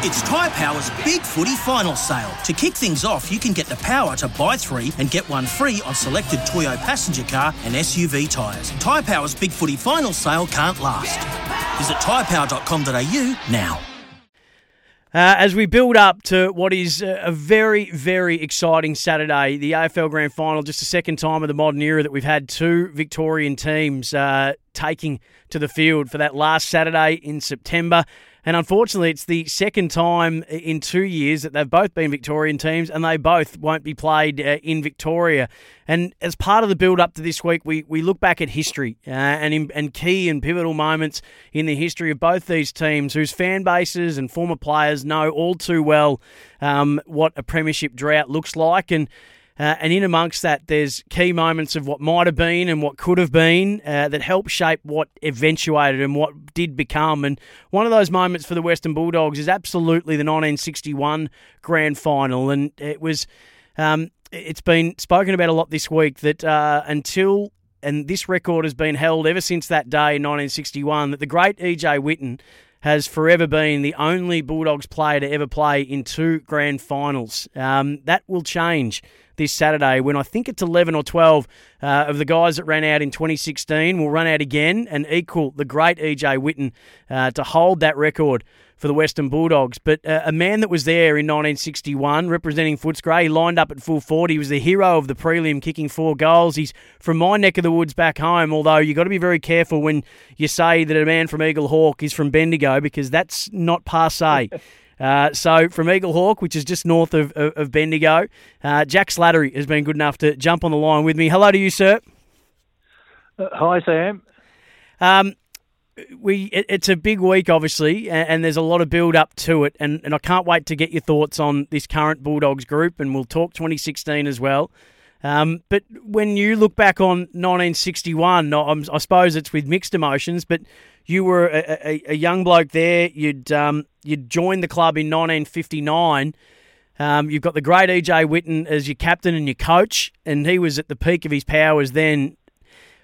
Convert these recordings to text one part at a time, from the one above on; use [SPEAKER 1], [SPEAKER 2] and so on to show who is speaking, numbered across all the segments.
[SPEAKER 1] It's Tyre Power's Big Footy Final Sale. To kick things off, you can get the power to buy three and get one free on selected Toyo passenger car and SUV tyres. Tyre Power's Big Footy Final Sale can't last. Visit tyrepower.com.au now.
[SPEAKER 2] Uh, as we build up to what is a very, very exciting Saturday, the AFL Grand Final, just the second time of the modern era that we've had two Victorian teams uh, taking to the field for that last Saturday in September. And unfortunately, it's the second time in two years that they've both been Victorian teams, and they both won't be played uh, in Victoria. And as part of the build up to this week, we, we look back at history uh, and in, and key and pivotal moments in the history of both these teams, whose fan bases and former players know all too well um, what a premiership drought looks like. And uh, and in amongst that, there's key moments of what might have been and what could have been uh, that help shape what eventuated and what did become. And one of those moments for the Western Bulldogs is absolutely the 1961 grand final. And it was, um, it's been spoken about a lot this week that uh, until, and this record has been held ever since that day in 1961, that the great EJ Whitten has forever been the only Bulldogs player to ever play in two grand finals. Um, that will change this Saturday when I think it's 11 or 12 uh, of the guys that ran out in 2016 will run out again and equal the great EJ Whitten uh, to hold that record for the Western Bulldogs. But uh, a man that was there in 1961 representing Footscray, he lined up at full 40. He was the hero of the prelim, kicking four goals. He's from my neck of the woods back home, although you've got to be very careful when you say that a man from Eaglehawk is from Bendigo because that's not passe. Uh, so from Eaglehawk, which is just north of, of, of Bendigo, uh, Jack Slattery has been good enough to jump on the line with me. Hello to you, sir.
[SPEAKER 3] Uh, hi, Sam.
[SPEAKER 2] Um, we it, it's a big week, obviously, and, and, there's a lot of build up to it, and, and I can't wait to get your thoughts on this current Bulldogs group, and we'll talk 2016 as well. Um, but when you look back on 1961, I suppose it's with mixed emotions, but you were a, a, a young bloke there. You'd um, you'd joined the club in 1959. Um, you've got the great EJ Whitten as your captain and your coach, and he was at the peak of his powers then.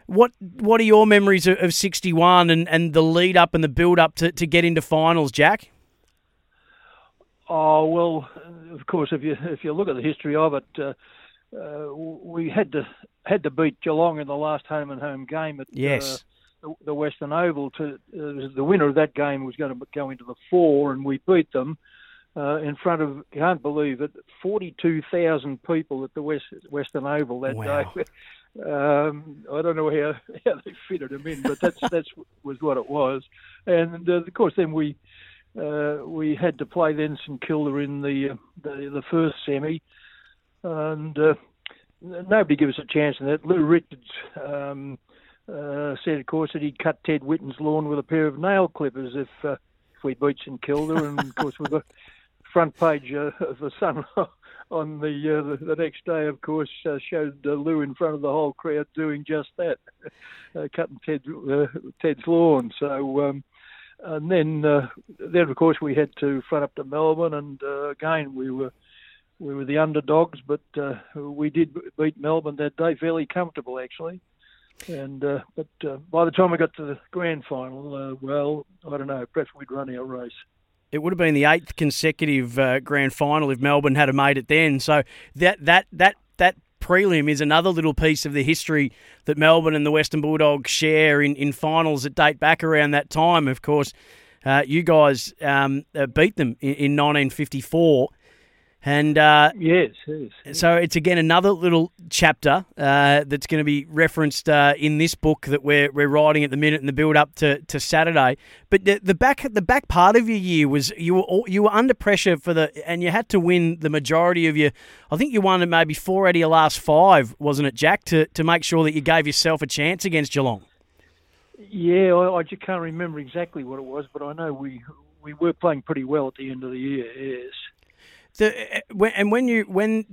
[SPEAKER 2] What what are your memories of, of 61 and, and the lead up and the build up to, to get into finals, Jack?
[SPEAKER 3] Oh well, of course, if you if you look at the history of it, uh, uh, we had to had to beat Geelong in the last home and home game at
[SPEAKER 2] yes.
[SPEAKER 3] Uh, the Western Oval. To uh, the winner of that game was going to go into the four, and we beat them uh, in front of can't believe it, forty-two thousand people at the West, Western Oval that
[SPEAKER 2] wow.
[SPEAKER 3] day. Um, I don't know how, how they fitted them in, but that's that's was what it was. And uh, of course, then we uh, we had to play then St Kilda in the uh, the, the first semi, and uh, nobody gave us a chance in that. Lou Richards um, uh, said, of course, that he'd cut Ted Whitten's lawn with a pair of nail clippers if uh, if we beat St Kilda, and of course we got front page of the Sun on the, uh, the, next day, of course, uh, showed uh, Lou in front of the whole crowd doing just that, uh, cutting Ted uh, Ted's lawn. So. Um, and then, uh, then of course, we had to front up to Melbourne, and again we were we were the underdogs, but we did beat Melbourne that day fairly comfortable, actually. And uh, but uh, by the time we got to the grand final, uh, well, I don't know. Perhaps we'd run our race.
[SPEAKER 2] It would have been the eighth consecutive uh, grand final if Melbourne had made it then. So that that that that prelim is another little piece of the history that Melbourne and the Western Bulldogs share in, in finals that date back around that time. Of course, uh, you guys um, uh, beat them in, in 1954 and uh,
[SPEAKER 3] yes, yes,
[SPEAKER 2] So it's again another little chapter uh, that's going to be referenced uh, in this book that we're we're writing at the minute in the build up to, to Saturday. But the, the back the back part of your year was you were you were under pressure for the and you had to win the majority of your. I think you won maybe four out of your last five, wasn't it, Jack? To to make sure that you gave yourself a chance against Geelong.
[SPEAKER 3] Yeah, I, I just can't remember exactly what it was, but I know we we were playing pretty well at the end of the year. Yes.
[SPEAKER 2] The, and when you when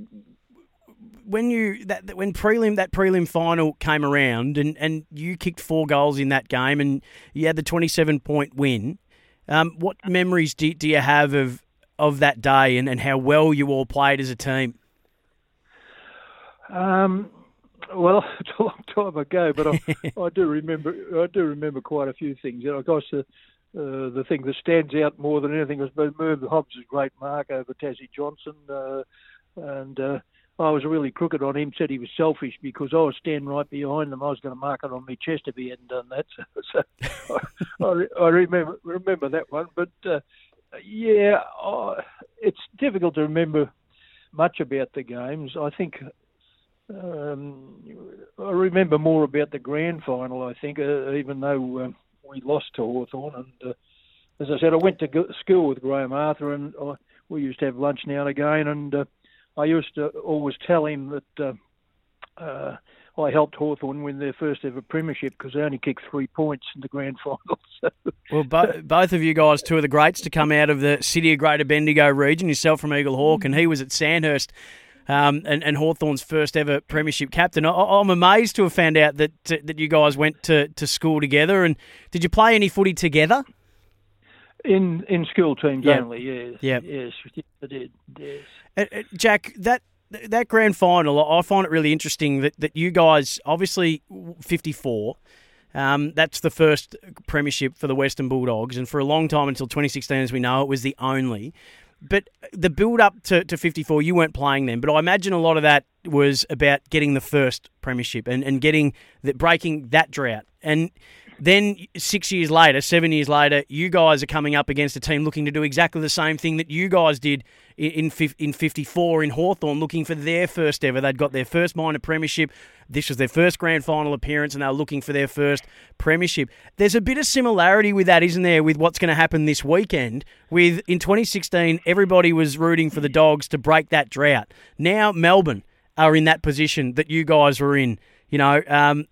[SPEAKER 2] when you that when prelim that prelim final came around and, and you kicked four goals in that game and you had the twenty seven point win, um, what memories do, do you have of of that day and, and how well you all played as a team?
[SPEAKER 3] Um, well, it's a long time ago, but I, I do remember I do remember quite a few things. You know, course, the uh, the thing that stands out more than anything was Merv Hobbs' great mark over Tassie Johnson, uh, and uh, I was really crooked on him. Said he was selfish because I was standing right behind them. I was going to mark it on my chest if he hadn't done that. So, so I, I, remember remember that one. But yeah, it's difficult to remember much about the games. I think um, I remember more about the grand final. I think, even though uh, we lost to Hawthorn, and uh, as I said, I went to school with Graham Arthur, and I, we used to have lunch now and again, and uh, I used to always tell him that. Uh, uh, I helped Hawthorn win their first ever premiership because they only kicked three points in the grand final. So.
[SPEAKER 2] Well, bo- both of you guys, two of the greats to come out of the City of Greater Bendigo region, yourself from Eaglehawk, and he was at Sandhurst um, and, and Hawthorn's first ever premiership captain. I, am amazed to have found out that that you guys went to, to school together. And did you play any footy together?
[SPEAKER 3] In in school teams yep. only, yes.
[SPEAKER 2] Yep.
[SPEAKER 3] Yes, I did, yes.
[SPEAKER 2] Uh, uh, Jack, that that grand final, I find it really interesting that, that you guys, obviously 54, um, that's the first premiership for the Western Bulldogs, and for a long time until 2016, as we know, it was the only. But the build up to, to 54, you weren't playing then, but I imagine a lot of that was about getting the first premiership and, and getting the, breaking that drought. And then six years later, seven years later, you guys are coming up against a team looking to do exactly the same thing that you guys did in in 54 in Hawthorn, looking for their first ever. They'd got their first minor premiership. This was their first grand final appearance, and they were looking for their first premiership. There's a bit of similarity with that, isn't there, with what's going to happen this weekend? With in 2016, everybody was rooting for the Dogs to break that drought. Now Melbourne are in that position that you guys were in you know, um,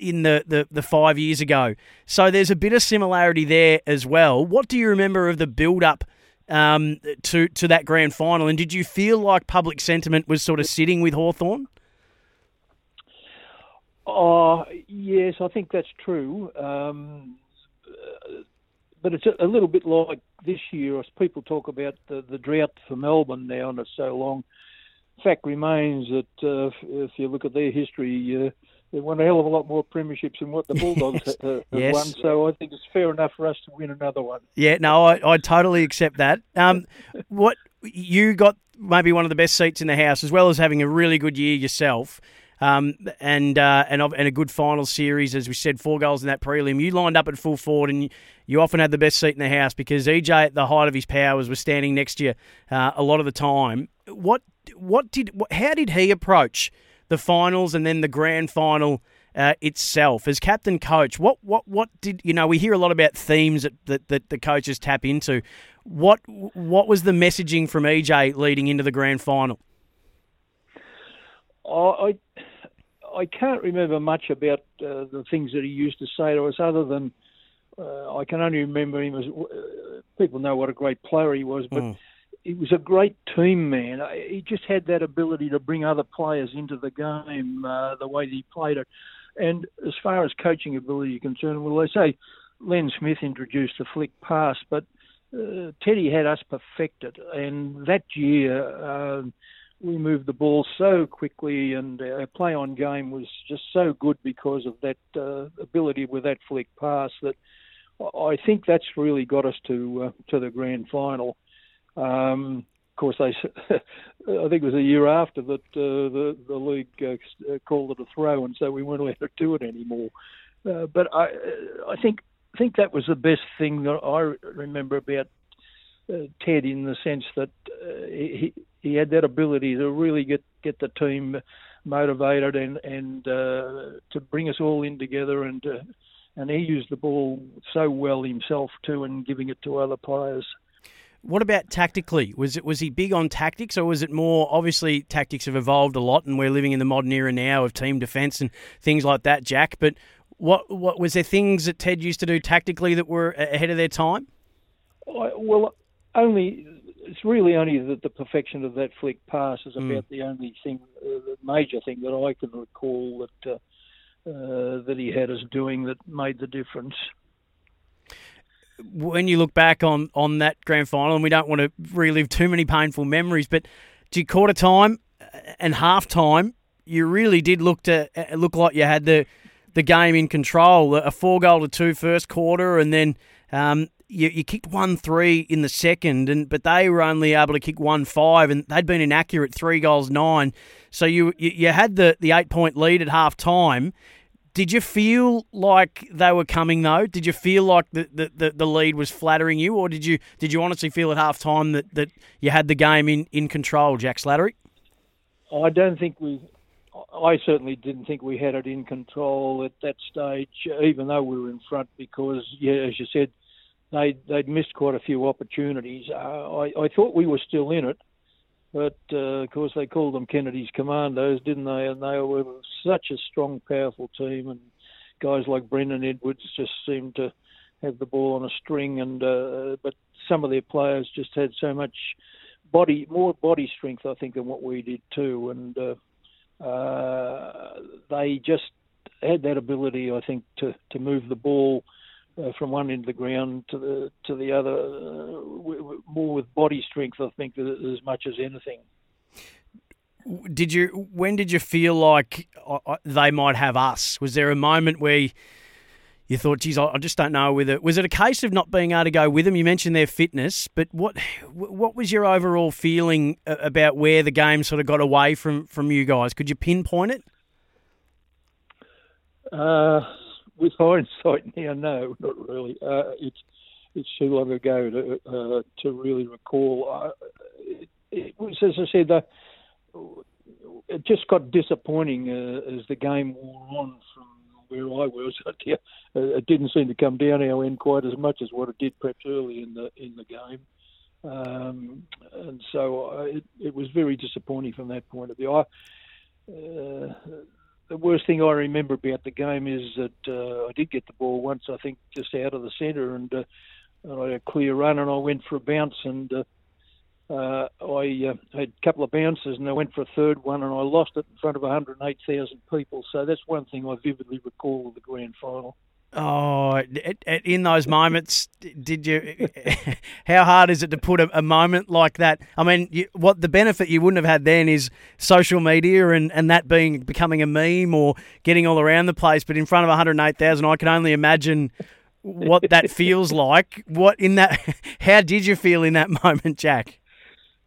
[SPEAKER 2] in the, the, the five years ago. So there's a bit of similarity there as well. What do you remember of the build up um, to to that grand final. And did you feel like public sentiment was sort of sitting with Hawthorn?
[SPEAKER 3] Oh, yes, I think that's true. Um, but it's a, a, little bit like this year, as people talk about the, the drought for Melbourne now, and it's so long. Fact remains that uh, if you look at their history, uh, they won a hell of a lot more premierships than what the Bulldogs yes. have yes. won. So I think it's fair enough for us to win another one.
[SPEAKER 2] Yeah, no, I, I totally accept that. Um, what you got maybe one of the best seats in the house, as well as having a really good year yourself. Um, and, uh, and and a good final series, as we said, four goals in that prelim. You lined up at full forward, and you, you often had the best seat in the house because EJ, at the height of his powers, was standing next to you uh, a lot of the time. What what did how did he approach the finals and then the grand final uh, itself. As captain coach what what what did you know we hear a lot about themes that, that, that the coaches tap into. What what was the messaging from EJ leading into the grand final?
[SPEAKER 3] I I can't remember much about uh, the things that he used to say to us other than uh, I can only remember him as uh, people know what a great player he was but mm he was a great team man. He just had that ability to bring other players into the game uh, the way that he played it. And as far as coaching ability is concerned, well, they say Len Smith introduced the flick pass, but uh, Teddy had us perfected. And that year, uh, we moved the ball so quickly, and our play on game was just so good because of that uh, ability with that flick pass that I think that's really got us to uh, to the grand final. Um, of course, they, I think it was a year after that uh, the the league uh, uh, called it a throw, and so we weren't allowed to do it anymore. Uh, but I I think I think that was the best thing that I remember about uh, Ted in the sense that uh, he he had that ability to really get get the team motivated and and uh, to bring us all in together and uh, and he used the ball so well himself too and giving it to other players.
[SPEAKER 2] What about tactically? Was it was he big on tactics, or was it more? Obviously, tactics have evolved a lot, and we're living in the modern era now of team defence and things like that, Jack. But what what was there things that Ted used to do tactically that were ahead of their time?
[SPEAKER 3] Well, only it's really only that the perfection of that flick pass is hmm. about mm. the only thing, uh, the major thing that I can recall that uh, uh, that he had us doing that made the difference
[SPEAKER 2] when you look back on, on that grand final, and we don't want to relive too many painful memories, but to quarter time and half time, you really did look to uh, look like you had the the game in control. A four goal to two first quarter, and then Um, you, you kicked one three in the second, and but they were only able to kick one five, and they'd been inaccurate three goals nine. So you you, you had the, the eight point lead at half time. Did you feel like they were coming though? Did you feel like the, the, the, the lead was flattering you, or did you did you honestly feel at half time that, that you had the game in, in control, Jack Slattery?
[SPEAKER 3] I don't think we. I certainly didn't think we had it in control at that stage, even though we were in front, because yeah, as you said, they they'd missed quite a few opportunities. Uh, I I thought we were still in it, but uh, of course they called them Kennedy's Commandos, didn't they? And they were such a strong, powerful team, and guys like Brendan Edwards just seemed to have the ball on a string, and uh, but some of their players just had so much body, more body strength, I think, than what we did too, and uh, uh, they just had that ability, I think, to to move the ball uh, from one end of the ground to the to the other, uh, w- w- more with body strength, I think, as much as anything.
[SPEAKER 2] Did you? When did you feel like uh, uh, they might have us? Was there a moment where you thought, "Geez, I just don't know." With it, was it a case of not being able to go with them? You mentioned their fitness, but what what was your overall feeling about where the game sort of got away from from you guys? Could you pinpoint it?
[SPEAKER 3] Uh, with hindsight now, no, not really. Uh, it's it's too long ago to uh, to really recall. Uh, it, it, was, as I said, uh, it just got disappointing uh, as the game wore on from where I was. it didn't seem to come down our end quite as much as what it did perhaps early in the in the game. Um, and so uh, it, it was very disappointing from that point of view. I, uh, the worst thing I remember about the game is that uh, I did get the ball once, I think, just out of the centre, and, uh, I had a clear run, and I went for a bounce, and uh, uh, I uh, had a couple of bounces, and I went for a third one, and I lost it in front of 108,000 people. So that's one thing I vividly recall of the grand final.
[SPEAKER 2] Oh, in those moments, did you? How hard is it to put a, a moment like that? I mean, you, what the benefit you wouldn't have had then is social media and, and that being becoming a meme or getting all around the place. But in front of 108,000, I can only imagine what that feels like. What in that? How did you feel in that moment, Jack?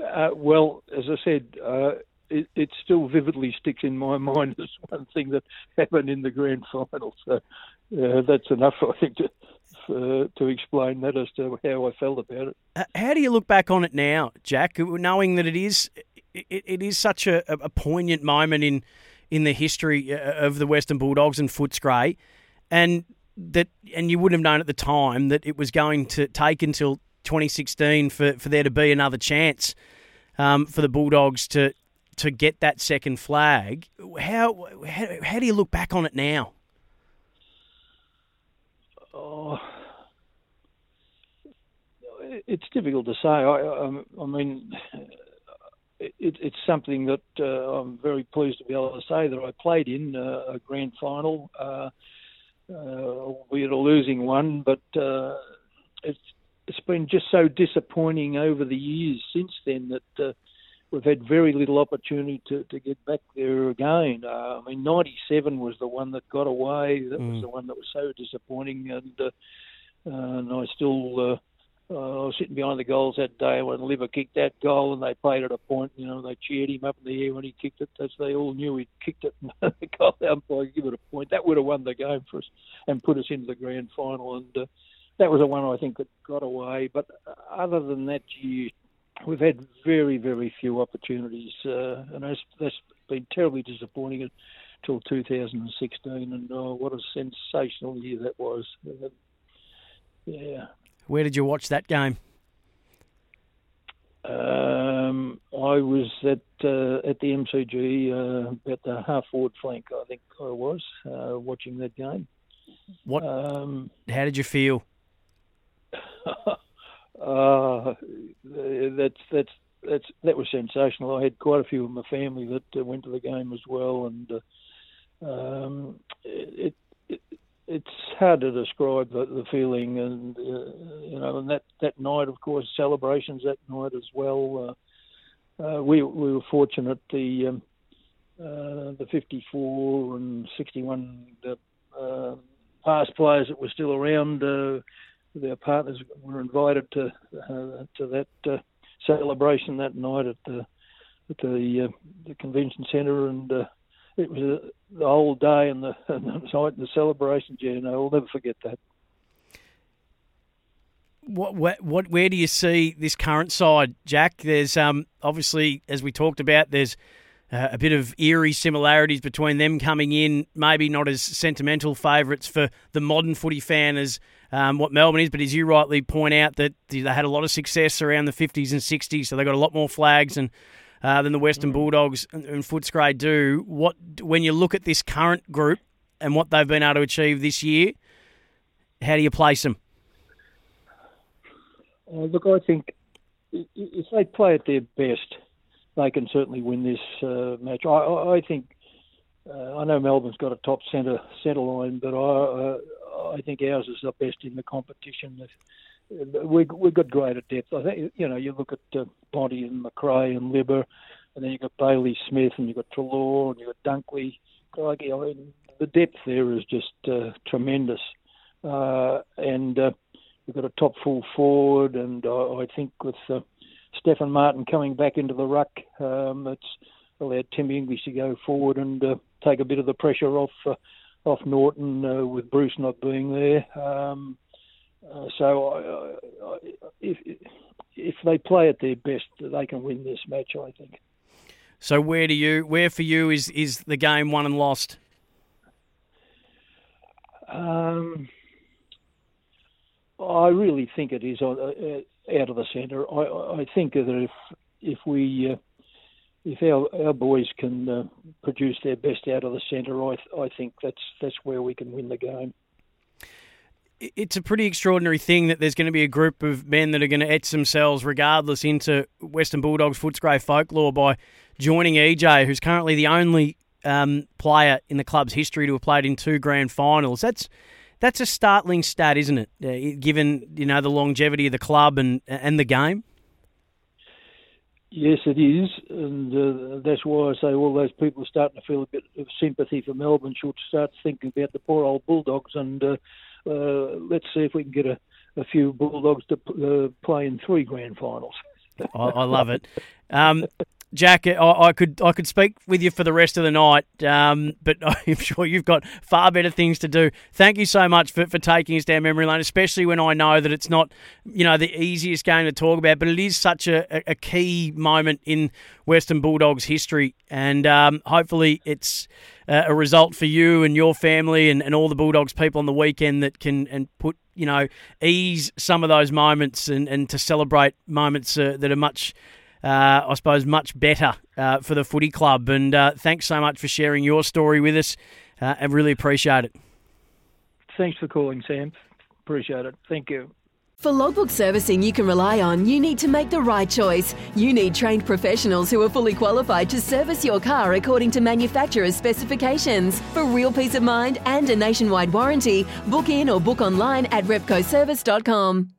[SPEAKER 3] Uh, well, as I said, uh, it, it, still vividly sticks in my mind as one thing that happened in the grand final. So uh, that's enough, I think, to uh, to explain that as to how I felt about it.
[SPEAKER 2] How do you look back on it now, Jack, knowing that it is it, it is such a, a poignant moment in in the history uh, of the Western Bulldogs and Footscray, and that and you wouldn't have known at the time that it was going to take until 2016 for, for there to be another chance um, for the Bulldogs to to get that second flag. How, how how do you look back on it now?
[SPEAKER 3] Oh, it's difficult to say. I, um, I mean, it, it's something that uh, I'm very pleased to be able to say that I played in uh, a grand final, uh, uh, albeit a losing one, but uh, it's it's been just so disappointing over the years since then that uh, we've had very little opportunity to, to get back there again. Uh, I mean, 97 was the one that got away. That mm. was the one that was so disappointing. And, uh, and I still, uh, uh, I was sitting behind the goals that day when Libba kicked that goal and they played at a point. You know, they cheered him up in the air when he kicked it. As they all knew he'd kicked it. And the goal umpire give it a point. That would have won the game for us and put us into the grand final. And uh, that was the one I think that got away. But other than that, you we've had very, very few opportunities, uh, and that's, that's been terribly disappointing until 2016. And oh, what a sensational year that was! Uh, yeah.
[SPEAKER 2] Where did you watch that game?
[SPEAKER 3] Um, I was at uh, at the MCG uh, at the half forward flank. I think I was uh, watching that game.
[SPEAKER 2] What? Um, how did you feel?
[SPEAKER 3] Uh, that's that's that's that was sensational. I had quite a few of my family that uh, went to the game as well, and uh, um, it, it it's hard to describe the, the feeling, and uh, you know, and that that night, of course, celebrations that night as well. Uh, uh, we we were fortunate the um, uh, the 54 and 61 the uh, past players that were still around. Uh, their partners were invited to uh, to that uh, celebration that night at the at the uh, the convention centre, and uh, it was uh, the whole day and the, and the night and the celebrations. Yeah, no, I'll never forget that.
[SPEAKER 2] What, what, what, where do you see this current side, Jack? There's um, obviously, as we talked about, there's uh, a bit of eerie similarities between them coming in, maybe not as sentimental favourites for the modern footy fan as um, what Melbourne is, but as you rightly point out, that they had a lot of success around the 50s and 60s, so they got a lot more flags and uh, than the Western mm. Bulldogs and, and Footscray do. What when you look at this current group and what they've been able to achieve this year, how do you place them?
[SPEAKER 3] Uh, look, I think if they play at their best, they can certainly win this uh, match. I, I think uh, I know Melbourne's got a top centre centre line, but I uh, I think ours is the best in the competition. We we've got greater depth. I think you know you look at uh, Bonty and Macrae and Libba, and then you've got Bailey Smith and you've got Treloar and you've got Dunkley. I mean, the depth there is just uh, tremendous, uh, and uh, We've got a top full forward, and uh, I think with uh, Stefan Martin coming back into the ruck, um, it's allowed Tim English to go forward and uh, take a bit of the pressure off uh, off Naughton uh, with Bruce not being there. Um, uh, so uh, if if they play at their best, they can win this match. I think.
[SPEAKER 2] So where do you where for you is is the game won and lost?
[SPEAKER 3] Um, I really think it is uh, uh, out of the centre. I, I think that if if we uh, if our our boys can uh, produce their best out of the centre, I I think that's that's where we can win the game.
[SPEAKER 2] It's a pretty extraordinary thing that there's going to be a group of men that are going to etch themselves, regardless, into Western Bulldogs Footscray folklore by joining EJ, who's currently the only um, player in the club's history to have played in two grand finals. That's that's a startling stat, isn't it? Uh, given you know the longevity of the club and and the game.
[SPEAKER 3] Yes, it is, and uh, that's why I say all those people are starting to feel a bit of sympathy for Melbourne. Should start thinking about the poor old Bulldogs, and uh, uh, let's see if we can get a, a few Bulldogs to uh, play in three grand finals.
[SPEAKER 2] I, I love it. Um, Jack, I, I, could I could speak with you for the rest of the night, um, but I'm sure you've got far better things to do. Thank you so much for, for taking us down memory lane, especially when I know that it's not you know the easiest game to talk about, but it is such a, a key moment in Western Bulldogs history, and um, hopefully it's a result for you and your family and, and all the Bulldogs people on the weekend that can and put you know ease some of those moments and, and to celebrate moments uh, that are much uh, I suppose, much better uh, for the footy club. And uh, thanks so much for sharing your story with us. Uh, I really appreciate it.
[SPEAKER 3] Thanks for calling, Sam. Appreciate it. Thank you.
[SPEAKER 4] For logbook servicing you can rely on, you need to make the right choice. You need trained professionals who are fully qualified to service your car according to manufacturer's specifications. For real peace of mind and a nationwide warranty, book in or book online at repcoservice.com.